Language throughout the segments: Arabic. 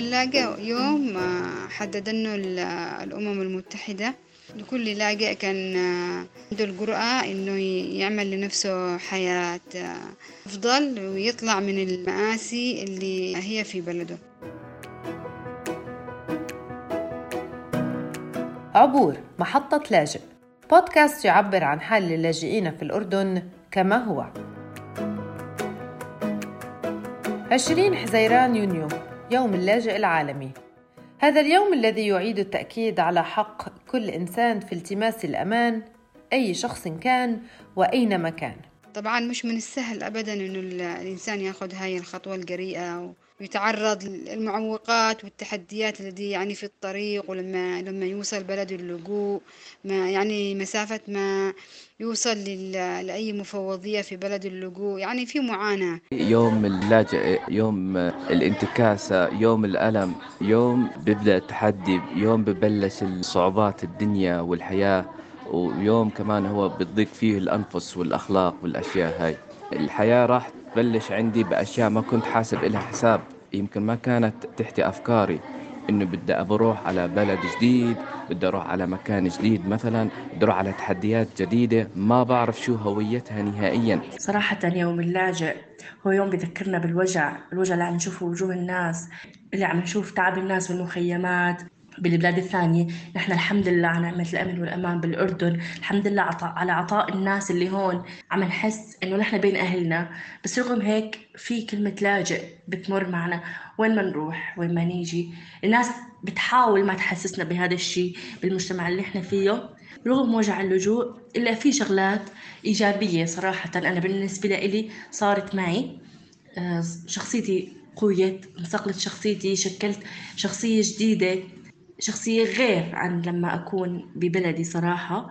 اللاجئ يوم حدد انه الأمم المتحدة. لكل لاجئ كان عنده الجرأة إنه يعمل لنفسه حياة أفضل ويطلع من المآسي اللي هي في بلده. عبور محطة لاجئ. بودكاست يعبر عن حال اللاجئين في الأردن كما هو. 20 حزيران يونيو. يوم اللاجئ العالمي. هذا اليوم الذي يعيد التأكيد على حق كل إنسان في التماس الأمان أي شخص كان وأينما كان. طبعا مش من السهل أبدا أنه الإنسان يأخذ هاي الخطوة الجريئة ويتعرض للمعوقات والتحديات التي يعني في الطريق ولما لما يوصل بلد اللجوء ما يعني مسافة ما يوصل لأي مفوضية في بلد اللجوء. يعني في معاناة. يوم اللاجئ يوم الانتكاسة يوم الألم يوم بيبدأ التحدي يوم ببلش الصعوبات الدنيا والحياة ويوم كمان هو بتضيق فيه الأنفس والأخلاق والأشياء هاي. الحياة راح تبلش عندي بأشياء ما كنت حاسب إلها حساب. يمكن ما كانت تحت أفكاري. إنه بدي أروح على بلد جديد بدي أروح على مكان جديد مثلا بدي أروح على تحديات جديدة ما بعرف شو هويتها نهائيا. صراحة يوم اللاجئ هو يوم بذكرنا بالوجع الوجع اللي عم نشوفه وجوه الناس اللي عم نشوف تعب الناس بالمخيمات بالبلاد الثانية. نحن الحمد لله على نعمة الأمن والأمان بالأردن. الحمد لله على عطاء الناس اللي هون عم نحس إنه نحن بين أهلنا. بس رغم هيك في كلمة لاجئ بتمر معنا. وين ما نروح وين ما نيجي. الناس بتحاول ما تحسسنا بهذا الشيء بالمجتمع اللي إحنا فيه. رغم وجع اللجوء إلا في شغلات إيجابية صراحة. أنا بالنسبة لي صارت معي. آه، شخصيتي قويت انصقلت شخصيتي شكلت شخصية جديدة. شخصية غير عن لما أكون ببلدي صراحة.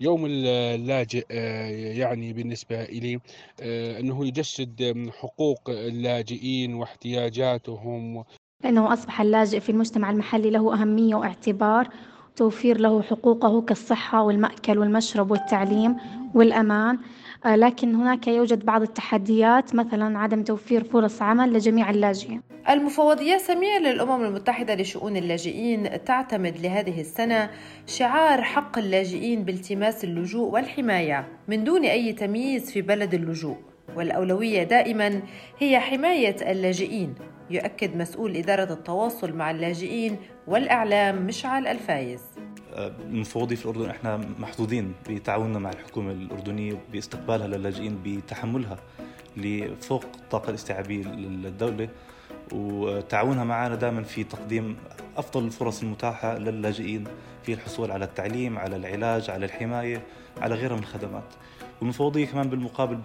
يوم اللاجئ آه، يعني بالنسبة إلي آه، أنه يجسد حقوق اللاجئين واحتياجاتهم. لأنه أصبح اللاجئ في المجتمع المحلي له أهمية واعتبار توفير له حقوقه كالصحة والمأكل والمشرب والتعليم والأمان. لكن هناك يوجد بعض التحديات مثلا عدم توفير فرص عمل لجميع اللاجئين. المفوضية السامية للأمم المتحدة لشؤون اللاجئين تعتمد لهذه السنة شعار حق اللاجئين بالتماس اللجوء والحماية من دون أي تمييز في بلد اللجوء. والأولوية دائما هي حماية اللاجئين يؤكد مسؤول إدارة التواصل مع اللاجئين والإعلام مشعل الفايز. المفوضية في الأردن إحنا محظوظين بتعاوننا مع الحكومة الأردنية باستقبالها للاجئين بتحملها لفوق الطاقة الاستيعابية للدولة وتعاونها معنا دائما في تقديم أفضل الفرص المتاحة للاجئين في الحصول على التعليم على العلاج على الحماية على غيرها من الخدمات. والمفوضية كمان بالمقابل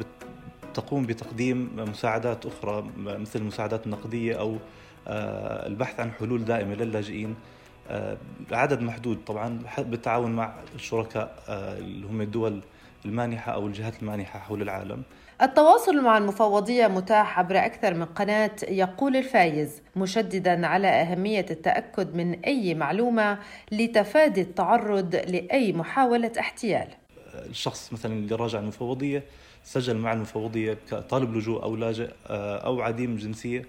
تقوم بتقديم مساعدات أخرى مثل المساعدات النقدية أو آه، البحث عن حلول دائمة للاجئين آه، عدد محدود طبعا بالتعاون مع الشركاء آه، اللي هم الدول المانحة أو الجهات المانحة حول العالم. التواصل مع المفوضية متاح عبر أكثر من قناة يقول الفايز مشددا على أهمية التأكد من أي معلومة لتفادي التعرض لأي محاولة احتيال. الشخص مثلا اللي راجع المفوضية سجل مع المفوضية كطالب لجوء أو لاجئ آه، أو عديم جنسية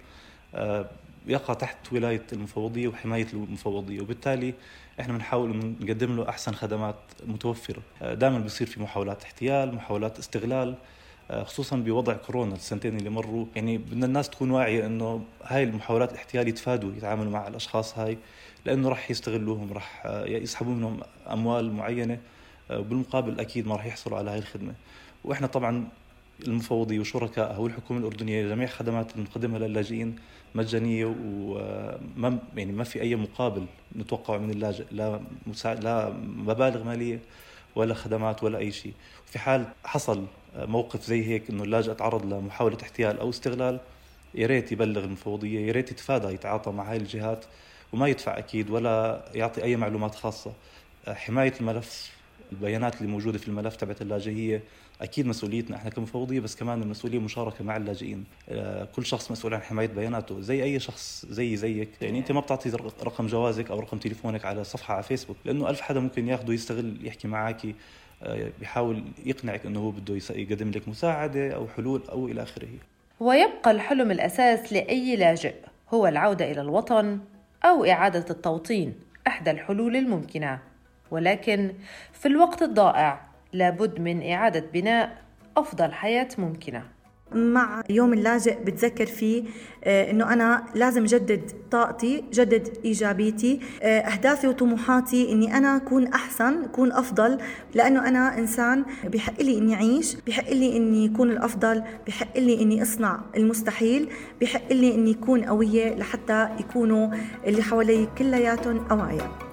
آه، يقع تحت ولاية المفوضية وحماية المفوضية وبالتالي إحنا بنحاول نقدم له أحسن خدمات متوفرة. آه، دائما بيصير في محاولات احتيال محاولات استغلال خصوصا بوضع كورونا السنتين اللي مروا. يعني بدنا الناس تكون واعية إنه هاي المحاولات الاحتيال يتفادوا يتعاملوا مع الأشخاص هاي لأنه راح يستغلوهم راح يسحبوا منهم أموال معينة وبالمقابل أكيد ما راح يحصلوا على هاي الخدمة. وإحنا طبعا المفوضية وشركائها والحكومة الأردنية جميع خدمات اللي نقدمها للاجئين مجانية وما يعني ما في أي مقابل نتوقعه من اللاجئ لا. لا مبالغ مالية ولا خدمات ولا أي شيء في حال حصل موقف زي هيك إنه اللاجئ تعرض لمحاولة احتيال أو استغلال يا ريت يبلغ المفوضية يا ريت يتفادى يتعاطى مع هاي الجهات وما يدفع أكيد ولا يعطي أي معلومات خاصة حماية الملف البيانات اللي موجودة في الملف تبعت اللاجئية أكيد مسؤوليتنا إحنا كمفوضية بس كمان المسؤولية مشاركة مع اللاجئين. آه، كل شخص مسؤول عن حماية بياناته زي أي شخص زي زيك. يعني أنت ما بتعطي رقم جوازك أو رقم تليفونك على صفحة على فيسبوك لأنه ألف حدا ممكن ياخده يستغل يحكي معك آه، بيحاول يقنعك إنه هو بده يقدم لك مساعدة أو حلول أو إلى آخره. ويبقى الحلم الأساس لأي لاجئ هو العودة إلى الوطن أو إعادة التوطين إحدى الحلول الممكنة. ولكن في الوقت الضائع لابد من إعادة بناء أفضل حياة ممكنة. مع يوم اللاجئ بتذكر فيه آه، إنه أنا لازم جدد طاقتي جدد إيجابيتي آه، أهدافي وطموحاتي إني أنا أكون أحسن أكون أفضل لأنه أنا إنسان بحق لي إني أعيش بحق لي إني اكون الأفضل بحق لي إني أصنع المستحيل بحق لي إني اكون قوية لحتى يكونوا اللي حوالي كلياتهم اوعياء